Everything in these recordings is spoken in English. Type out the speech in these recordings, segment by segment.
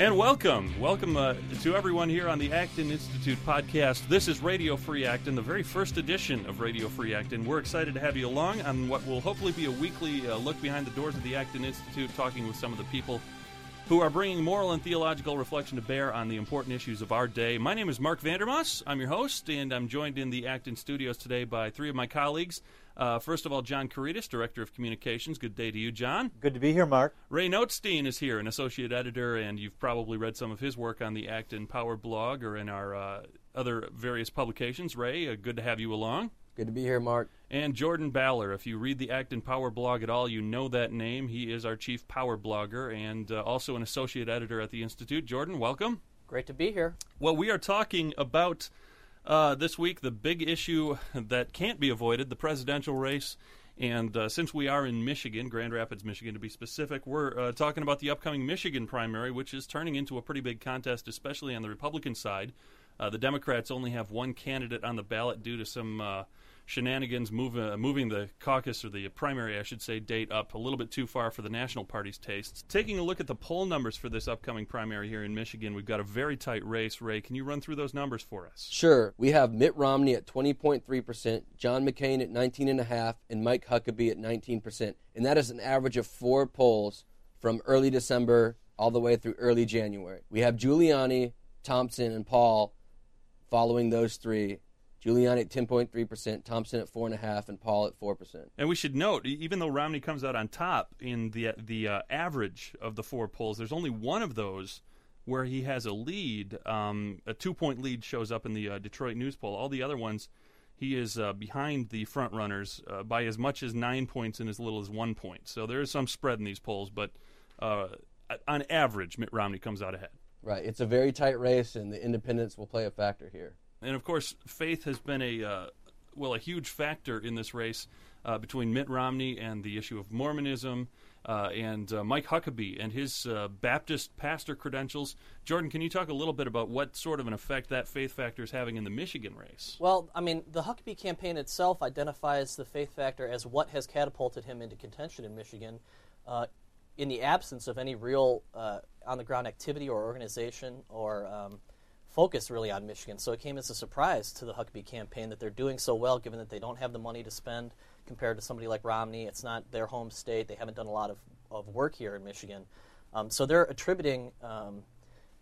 And welcome, welcome uh, to everyone here on the Acton Institute podcast. This is Radio Free Acton, the very first edition of Radio Free Acton. We're excited to have you along on what will hopefully be a weekly uh, look behind the doors of the Acton Institute, talking with some of the people who are bringing moral and theological reflection to bear on the important issues of our day. My name is Marc Vander Maas. I'm your host, and I'm joined in the Acton studios today by three of my colleagues. Uh, first of all, John Couretas, Director of Communications. Good day to you, John. Good to be here, Marc. Ray Nothstine is here, an associate editor, and you've probably read some of his work on the Acton Power blog or in our uh, other various publications. Ray, uh, good to have you along. Good to be here, Marc. And Jordan Ballor. If you read the Acton Power blog at all, you know that name. He is our chief power blogger and uh, also an associate editor at the Institute. Jordan, welcome. Great to be here. Well, we are talking about uh, this week, the big issue that can't be avoided, the presidential race. And uh, since we are in Michigan, Grand Rapids, Michigan to be specific, we're uh, talking about the upcoming Michigan primary, which is turning into a pretty big contest, especially on the Republican side. Uh, the Democrats only have one candidate on the ballot due to some uh, shenanigans move, uh, moving the caucus or the primary, I should say, date up a little bit too far for the National Party's tastes. Taking a look at the poll numbers for this upcoming primary here in Michigan, we've got a very tight race. Ray, can you run through those numbers for us? Sure. We have Mitt Romney at 20.3%, John McCain at 19.5%, and Mike Huckabee at 19%. And that is an average of four polls from early December all the way through early January. We have Giuliani, Thompson, and Paul following those three Giuliani at 10.3%, Thompson at 4.5%, and Paul at 4%. And we should note, even though Romney comes out on top in the, the uh, average of the four polls, there's only one of those where he has a lead. Um, a two point lead shows up in the uh, Detroit News poll. All the other ones, he is uh, behind the front runners uh, by as much as nine points and as little as one point. So there is some spread in these polls, but uh, on average, Mitt Romney comes out ahead. Right. It's a very tight race, and the independents will play a factor here. And of course, faith has been a uh, well a huge factor in this race uh, between Mitt Romney and the issue of Mormonism. Uh, and uh, Mike Huckabee and his uh, Baptist pastor credentials. Jordan, can you talk a little bit about what sort of an effect that faith factor is having in the Michigan race? Well, I mean, the Huckabee campaign itself identifies the faith factor as what has catapulted him into contention in Michigan uh, in the absence of any real on the ground activity or organization or um, focus really on Michigan. So it came as a surprise to the Huckabee campaign that they're doing so well, given that they don't have the money to spend compared to somebody like Romney. It's not their home state. They haven't done a lot of, of work here in Michigan. Um, so they're attributing um,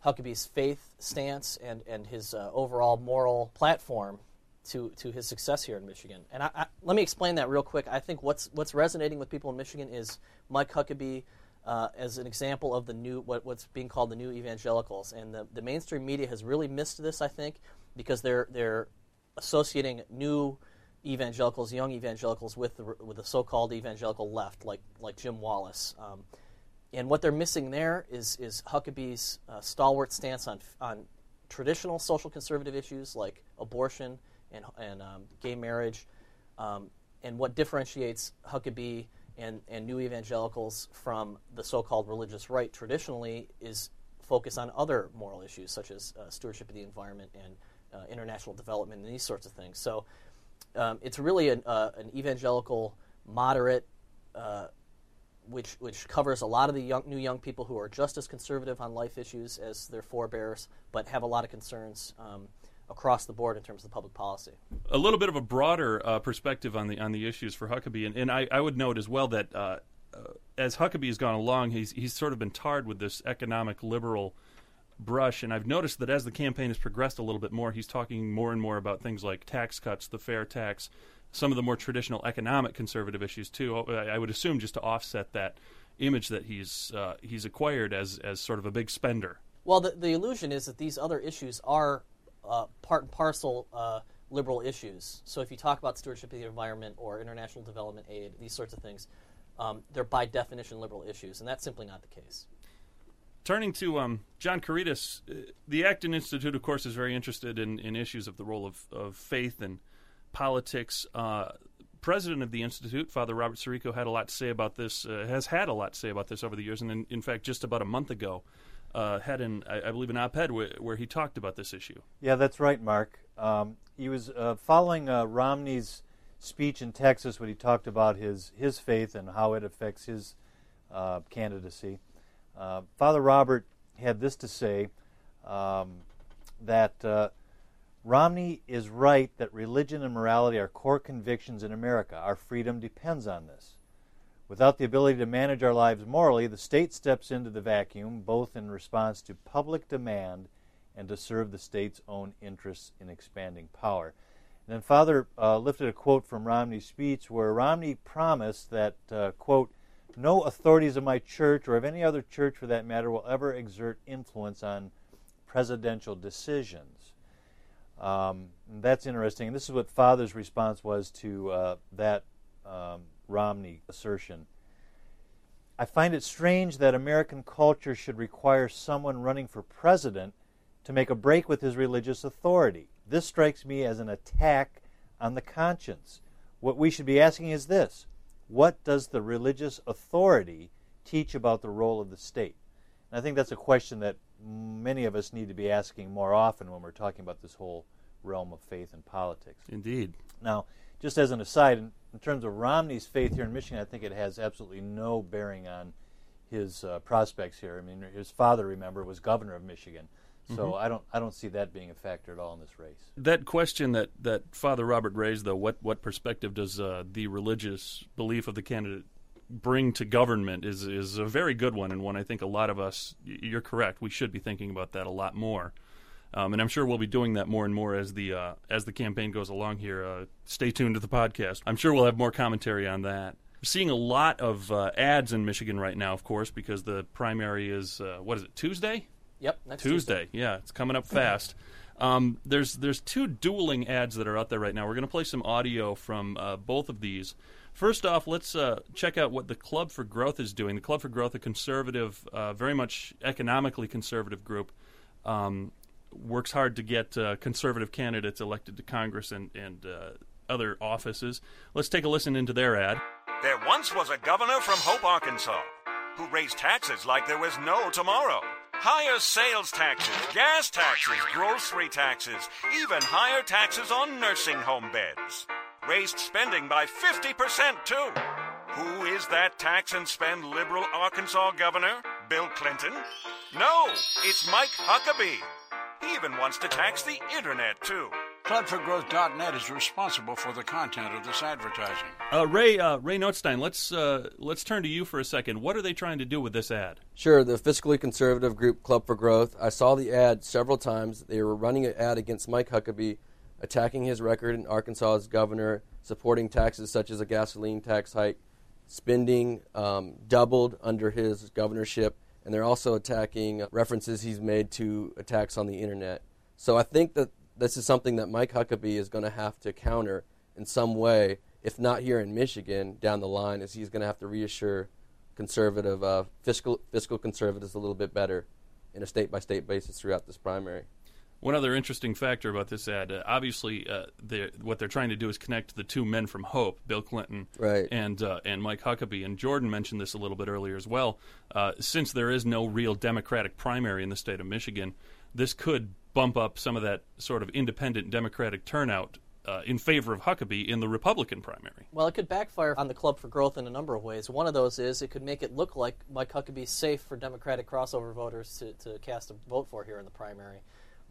Huckabee's faith stance and, and his uh, overall moral platform to, to his success here in Michigan. And I, I, let me explain that real quick. I think what's, what's resonating with people in Michigan is Mike Huckabee uh, as an example of the new what, what's being called the new evangelicals. And the, the mainstream media has really missed this, I think, because they're they're associating new evangelicals, young evangelicals, with the with the so-called evangelical left, like like Jim Wallis. Um, and what they're missing there is is Huckabee's uh, stalwart stance on on traditional social conservative issues like abortion and and um, gay marriage, um, and what differentiates Huckabee and, and new evangelicals from the so called religious right traditionally is focus on other moral issues such as uh, stewardship of the environment and uh, international development and these sorts of things. So um, it's really an, uh, an evangelical moderate, uh, which which covers a lot of the young, new young people who are just as conservative on life issues as their forebears, but have a lot of concerns. Um, across the board in terms of the public policy. A little bit of a broader uh, perspective on the on the issues for Huckabee, and, and I, I, would note as well that uh, uh, as Huckabee has gone along, he's he's sort of been tarred with this economic liberal brush, and I've noticed that as the campaign has progressed a little bit more, he's talking more and more about things like tax cuts, the fair tax, some of the more traditional economic conservative issues too. I, I would assume just to offset that image that he's uh, he's acquired as as sort of a big spender. Well, the, the illusion is that these other issues are uh, part and parcel uh, liberal issues. So if you talk about stewardship of the environment or international development aid, these sorts of things, um, they're by definition liberal issues, and that's simply not the case. Turning to um, John Couretas, uh, the Acton Institute, of course, is very interested in, in issues of the role of, of faith and politics. Uh, president of the institute, Father Robert Sirico, had a lot to say about this. Uh, has had a lot to say about this over the years, and in, in fact, just about a month ago, uh, had an, I, I, believe, an op-ed where, where, he talked about this issue. Yeah, that's right, Marc. Um, he was uh, following uh, Romney's speech in Texas when he talked about his his faith and how it affects his uh, candidacy. Uh, Father Robert had this to say um, that uh, Romney is right that religion and morality are core convictions in America. Our freedom depends on this. Without the ability to manage our lives morally, the state steps into the vacuum, both in response to public demand and to serve the state's own interests in expanding power. And then Father uh, lifted a quote from Romney's speech where Romney promised that, uh, quote, no authorities of my church or of any other church for that matter will ever exert influence on presidential decisions. Um, that's interesting. This is what Father's response was to uh, that um, Romney assertion. I find it strange that American culture should require someone running for president to make a break with his religious authority. This strikes me as an attack on the conscience. What we should be asking is this What does the religious authority teach about the role of the state? And I think that's a question that many of us need to be asking more often when we're talking about this whole realm of faith and politics. Indeed. Now, just as an aside, in, in terms of Romney's faith here in Michigan, I think it has absolutely no bearing on his uh, prospects here. I mean, his father, remember, was governor of Michigan. So I don't I don't see that being a factor at all in this race. That question that, that Father Robert raised, though, what what perspective does uh, the religious belief of the candidate bring to government is is a very good one, and one I think a lot of us. You're correct. We should be thinking about that a lot more, um, and I'm sure we'll be doing that more and more as the uh, as the campaign goes along here. Uh, stay tuned to the podcast. I'm sure we'll have more commentary on that. We're seeing a lot of uh, ads in Michigan right now, of course, because the primary is uh, what is it Tuesday? Yep, next Tuesday. Yeah, it's coming up fast. Um, there's there's two dueling ads that are out there right now. We're going to play some audio from uh, both of these. First off, let's uh, check out what the Club for Growth is doing. The Club for Growth, a conservative, uh, very much economically conservative group, um, works hard to get uh, conservative candidates elected to Congress and and uh, other offices. Let's take a listen into their ad. There once was a governor from Hope, Arkansas, who raised taxes like there was no tomorrow. Higher sales taxes, gas taxes, grocery taxes, even higher taxes on nursing home beds. Raised spending by 50% too. Who is that tax and spend liberal Arkansas governor? Bill Clinton? No, it's Mike Huckabee. He even wants to tax the internet too. Clubforgrowth.net is responsible for the content of this advertising. Uh, Ray uh, Ray Nothstine, let's uh, let's turn to you for a second. What are they trying to do with this ad? Sure, the fiscally conservative group Club for Growth. I saw the ad several times. They were running an ad against Mike Huckabee, attacking his record in Arkansas as governor, supporting taxes such as a gasoline tax hike, spending um, doubled under his governorship, and they're also attacking references he's made to attacks on the internet. So I think that this is something that Mike Huckabee is going to have to counter in some way, if not here in Michigan down the line, is he's going to have to reassure conservative uh, fiscal fiscal conservatives a little bit better in a state by state basis throughout this primary. One other interesting factor about this ad, uh, obviously, uh, they're, what they're trying to do is connect the two men from Hope, Bill Clinton Right. and uh, and Mike Huckabee. And Jordan mentioned this a little bit earlier as well. Uh, since there is no real Democratic primary in the state of Michigan, this could bump up some of that sort of independent Democratic turnout uh, in favor of Huckabee in the Republican primary. Well, it could backfire on the Club for Growth in a number of ways. One of those is it could make it look like Mike Huckabee's safe for Democratic crossover voters to, to cast a vote for here in the primary.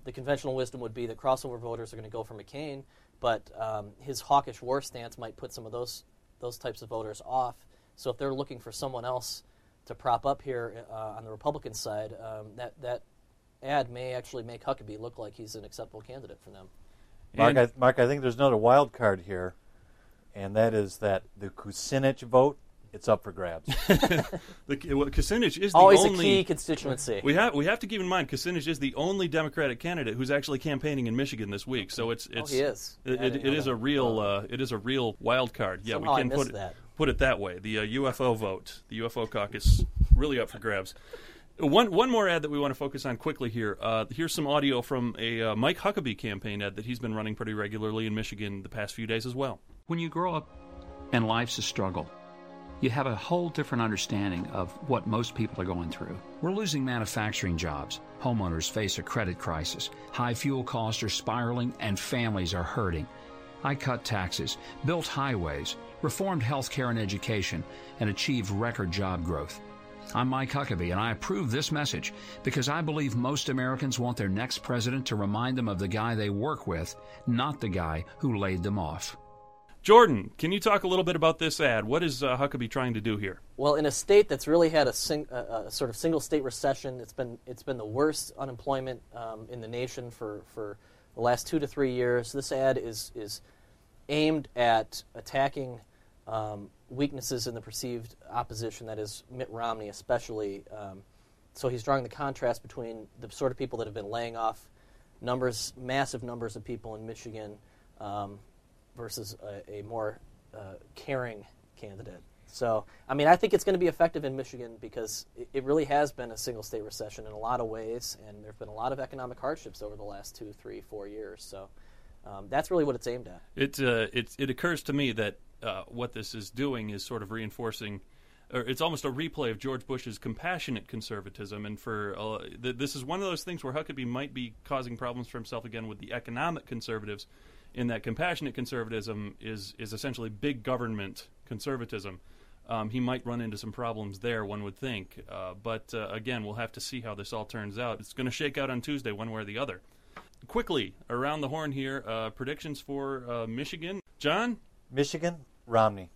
The conventional wisdom would be that crossover voters are going to go for McCain, but um, his hawkish war stance might put some of those those types of voters off. So if they're looking for someone else to prop up here uh, on the Republican side, um, that that ad may actually make Huckabee look like he's an acceptable candidate for them. Marc, I, Marc, I think there's another wild card here, and that is that the Kucinich vote, it's up for grabs. The, well, Kucinich is the Always only a key constituency. We have we have to keep in mind Kucinich is the only Democratic candidate who's actually campaigning in Michigan this week. So it's it's Oh, he is? It, it, didn't it know is that. a real uh, it is a real wild card. Yeah, Somehow we can put it, that. put it that way. The uh, UFO vote, the UFO caucus, really up for grabs. One one more ad that we want to focus on quickly here. Uh, here's some audio from a uh, Mike Huckabee campaign ad that he's been running pretty regularly in Michigan the past few days as well. When you grow up and life's a struggle, you have a whole different understanding of what most people are going through. We're losing manufacturing jobs. Homeowners face a credit crisis. High fuel costs are spiraling and families are hurting. I cut taxes, built highways, reformed healthcare and education, and achieved record job growth. I'm Mike Huckabee, and I approve this message because I believe most Americans want their next president to remind them of the guy they work with, not the guy who laid them off. Jordan, can you talk a little bit about this ad? What is uh, Huckabee trying to do here? Well, in a state that's really had a, sing, a, a sort of single state recession, it's been it's been the worst unemployment um, in the nation for, for the last two to three years. This ad is is aimed at attacking um, weaknesses in the perceived opposition, that is Mitt Romney, especially. Um, so he's drawing the contrast between the sort of people that have been laying off numbers, massive numbers of people in Michigan, um, versus a, a more uh, caring candidate. So, I mean, I think it's going to be effective in Michigan because it, it really has been a single state recession in a lot of ways, and there have been a lot of economic hardships over the last two, three, four years. So, um, that's really what it's aimed at. It uh, it it occurs to me that uh, what this is doing is sort of reinforcing. Or it's almost a replay of George Bush's compassionate conservatism, and for uh, th- this is one of those things where Huckabee might be causing problems for himself again with the economic conservatives, in that compassionate conservatism is is essentially big government conservatism. Um, he might run into some problems there, one would think. Uh, but uh, again, we'll have to see how this all turns out. It's going to shake out on Tuesday, one way or the other. Quickly, around the horn here, uh, predictions for uh, Michigan. John? Michigan, Romney.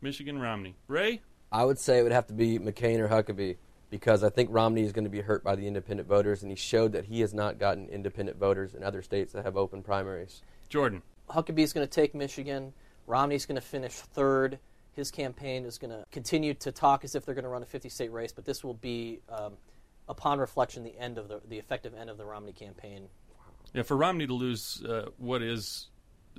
Michigan, Romney. Ray? I would say it would have to be McCain or Huckabee because I think Romney is going to be hurt by the independent voters, and he showed that he has not gotten independent voters in other states that have open primaries. Jordan. Huckabee's going to take Michigan. Romney's going to finish third. His campaign is going to continue to talk as if they're going to run a 50 state race, but this will be, um, upon reflection, the end of the, the effective end of the Romney campaign. Yeah, for Romney to lose uh, what is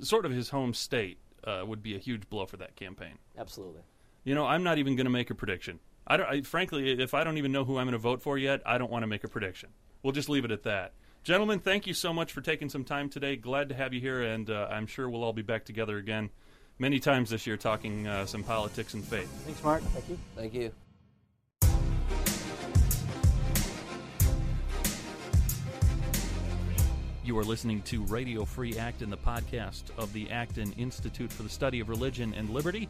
sort of his home state uh, would be a huge blow for that campaign. Absolutely. You know, I'm not even going to make a prediction. I don't. I, frankly, if I don't even know who I'm going to vote for yet, I don't want to make a prediction. We'll just leave it at that. Gentlemen, thank you so much for taking some time today. Glad to have you here, and uh, I'm sure we'll all be back together again many times this year talking uh, some politics and faith. Thanks, Marc. Thank you. Thank you. You are listening to Radio Free Acton, the podcast of the Acton Institute for the Study of Religion and Liberty.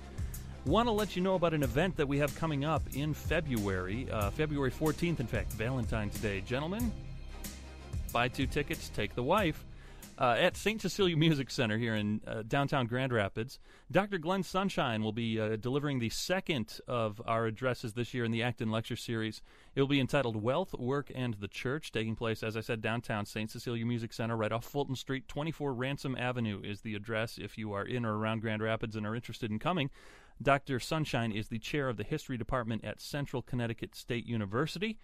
Want to let you know about an event that we have coming up in February, uh, February 14th, in fact, Valentine's Day. Gentlemen, buy two tickets, take the wife. Uh, at St. Cecilia Music Center here in uh, downtown Grand Rapids, Dr. Glenn Sunshine will be uh, delivering the second of our addresses this year in the Acton Lecture Series. It will be entitled Wealth, Work, and the Church, taking place, as I said, downtown St. Cecilia Music Center, right off Fulton Street. 24 Ransom Avenue is the address if you are in or around Grand Rapids and are interested in coming. Dr. Sunshine is the chair of the History Department at Central Connecticut State University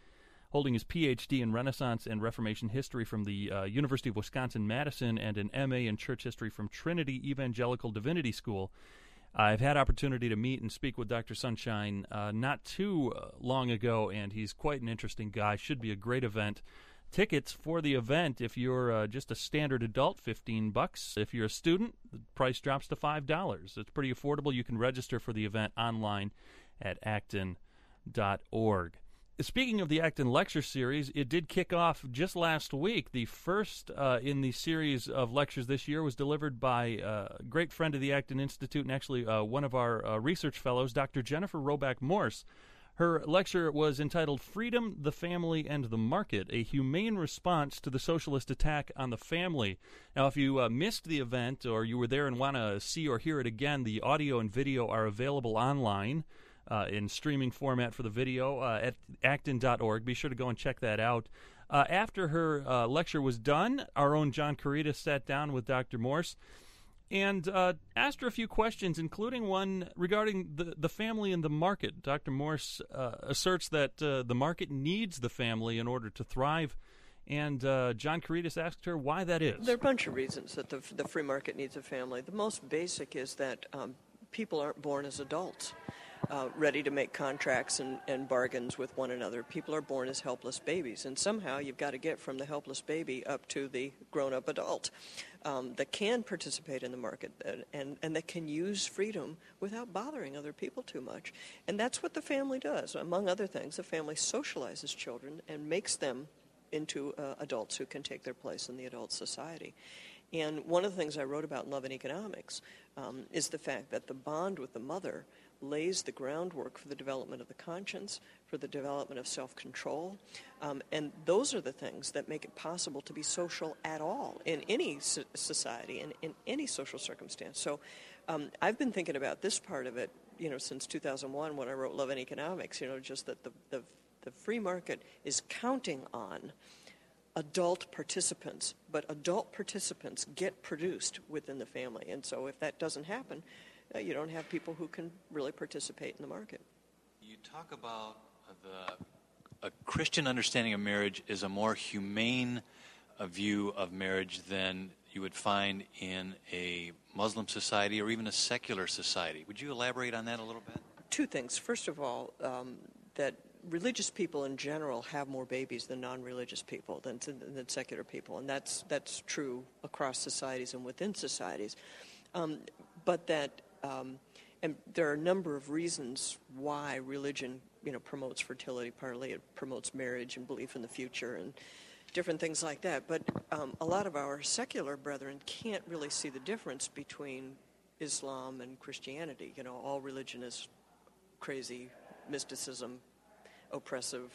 holding his PhD in Renaissance and Reformation history from the uh, University of Wisconsin Madison and an MA in church history from Trinity Evangelical Divinity School. I've had opportunity to meet and speak with Dr. Sunshine uh, not too uh, long ago, and he's quite an interesting guy. Should be a great event. Tickets for the event, if you're uh, just a standard adult, fifteen bucks. If you're a student, the price drops to five dollars. It's pretty affordable. You can register for the event online at acton.org. Speaking of the Acton Lecture Series, it did kick off just last week. The first uh, in the series of lectures this year was delivered by uh, a great friend of the Acton Institute and actually uh, one of our uh, research fellows, Dr. Jennifer Roback Morse. Her lecture was entitled Freedom, the Family, and the Market A Humane Response to the Socialist Attack on the Family. Now, if you uh, missed the event or you were there and want to see or hear it again, the audio and video are available online uh, in streaming format for the video uh, at acton.org. Be sure to go and check that out. Uh, after her uh, lecture was done, our own John Couretas sat down with Dr. Morse and uh, asked her a few questions, including one regarding the, the family and the market. Dr. Morse uh, asserts that the market needs the family in order to thrive. And uh, John Couretas asked her why that is. There are a bunch of reasons that the, the free market needs a family. The most basic is that um, people aren't born as adults uh, ready to make contracts and, and bargains with one another. People are born as helpless babies, and somehow you've got to get from the helpless baby up to the grown up adult um, that can participate in the market and, and that can use freedom without bothering other people too much. And that's what the family does. Among other things, the family socializes children and makes them into uh, adults who can take their place in the adult society. And one of the things I wrote about in Love and Economics um, is the fact that the bond with the mother lays the groundwork for the development of the conscience, for the development of self control. Um, and those are the things that make it possible to be social at all in any so- society, in, in any social circumstance. So um, I've been thinking about this part of it, you know, since 2001 when I wrote Love and Economics, you know, just that the, the, the free market is counting on adult participants, but adult participants get produced within the family. And so if that doesn't happen, uh, you don't have people who can really participate in the market. You talk about the a Christian understanding of marriage is a more humane uh, view of marriage than you would find in a Muslim society or even a secular society. Would you elaborate on that a little bit? Two things. First of all, um, that religious people in general have more babies than non-religious people than, than secular people, and that's that's true across societies and within societies. Um, but that, um, and there are a number of reasons why religion, you know, promotes fertility. Partly, it promotes marriage and belief in the future and different things like that. But um, a lot of our secular brethren can't really see the difference between Islam and Christianity. You know, all religion is crazy mysticism, oppressive.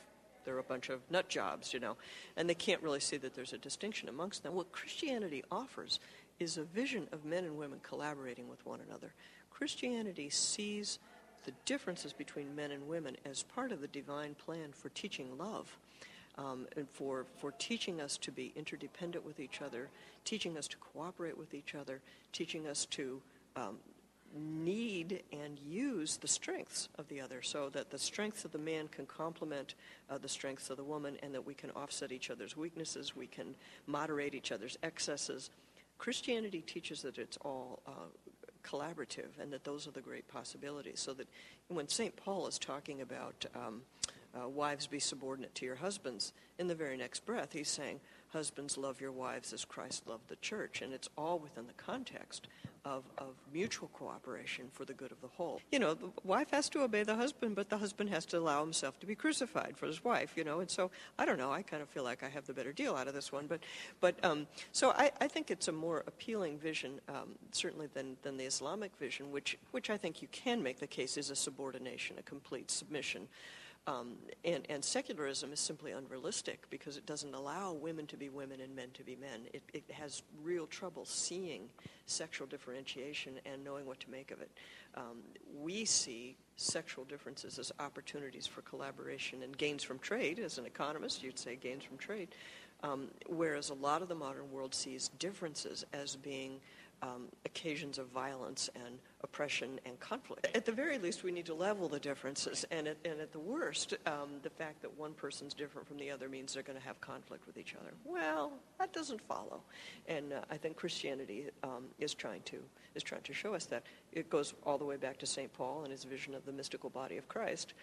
They're a bunch of nut jobs, you know, and they can't really see that there's a distinction amongst them. What Christianity offers is a vision of men and women collaborating with one another. Christianity sees the differences between men and women as part of the divine plan for teaching love. Um, and for, for teaching us to be interdependent with each other, teaching us to cooperate with each other, teaching us to um, need and use the strengths of the other so that the strengths of the man can complement uh, the strengths of the woman and that we can offset each other's weaknesses, we can moderate each other's excesses. Christianity teaches that it's all uh, collaborative and that those are the great possibilities. So that when St. Paul is talking about um, uh, wives be subordinate to your husbands, in the very next breath he's saying, husbands love your wives as Christ loved the church. And it's all within the context of, of mutual cooperation for the good of the whole. You know, the wife has to obey the husband, but the husband has to allow himself to be crucified for his wife, you know. And so, I don't know, I kind of feel like I have the better deal out of this one. But, but um, so I, I think it's a more appealing vision, um, certainly, than, than the Islamic vision, which, which I think you can make the case is a subordination, a complete submission. Um, and, and, secularism is simply unrealistic because it doesn't allow women to be women and men to be men. It, it, has real trouble seeing sexual differentiation and knowing what to make of it. Um, we see sexual differences as opportunities for collaboration and gains from trade. As an economist, you'd say gains from trade. Um, whereas a lot of the modern world sees differences as being um, occasions of violence and oppression and conflict. At the very least, we need to level the differences, and at, and at the worst, um, the fact that one person's different from the other means they're going to have conflict with each other. Well, that doesn't follow, and uh, I think Christianity um, is trying to is trying to show us that. It goes all the way back to St. Paul and his vision of the mystical body of Christ,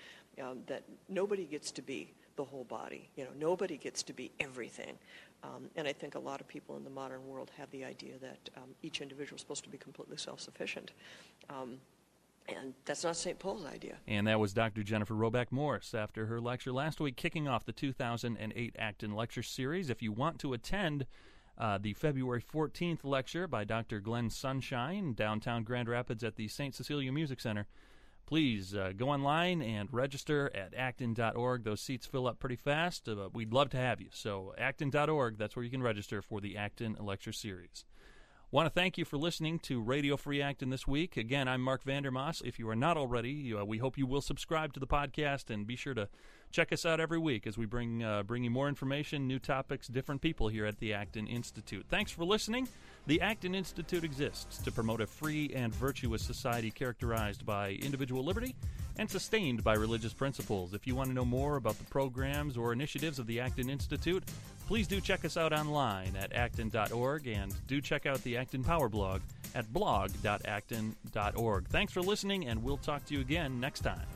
um, that nobody gets to be the whole body. You know, nobody gets to be everything. Um, and I think a lot of people in the modern world have the idea that um, each individual is supposed to be completely self-sufficient. Um, and that's not St. Paul's idea. And that was Dr. Jennifer Roback Morse after her lecture last week, kicking off the 2008 Acton Lecture Series. If you want to attend uh, the February 14th lecture by Dr. Glenn Sunshine, downtown Grand Rapids at the St. Cecilia Music Center, please uh, go online and register at acton.org. Those seats fill up pretty fast, uh, but we'd love to have you. So, acton.org, that's where you can register for the Acton Lecture Series. Want to thank you for listening to Radio Free Acton this week. Again, I'm Marc Vander Maas. If you are not already, uh, we hope you will subscribe to the podcast and be sure to check us out every week as we bring uh, bring you more information, new topics, different people here at the Acton Institute. Thanks for listening. The Acton Institute exists to promote a free and virtuous society characterized by individual liberty and sustained by religious principles. If you want to know more about the programs or initiatives of the Acton Institute, please do check us out online at acton.org and do check out the Acton Power blog at blog.acton.org. Thanks for listening, and we'll talk to you again next time.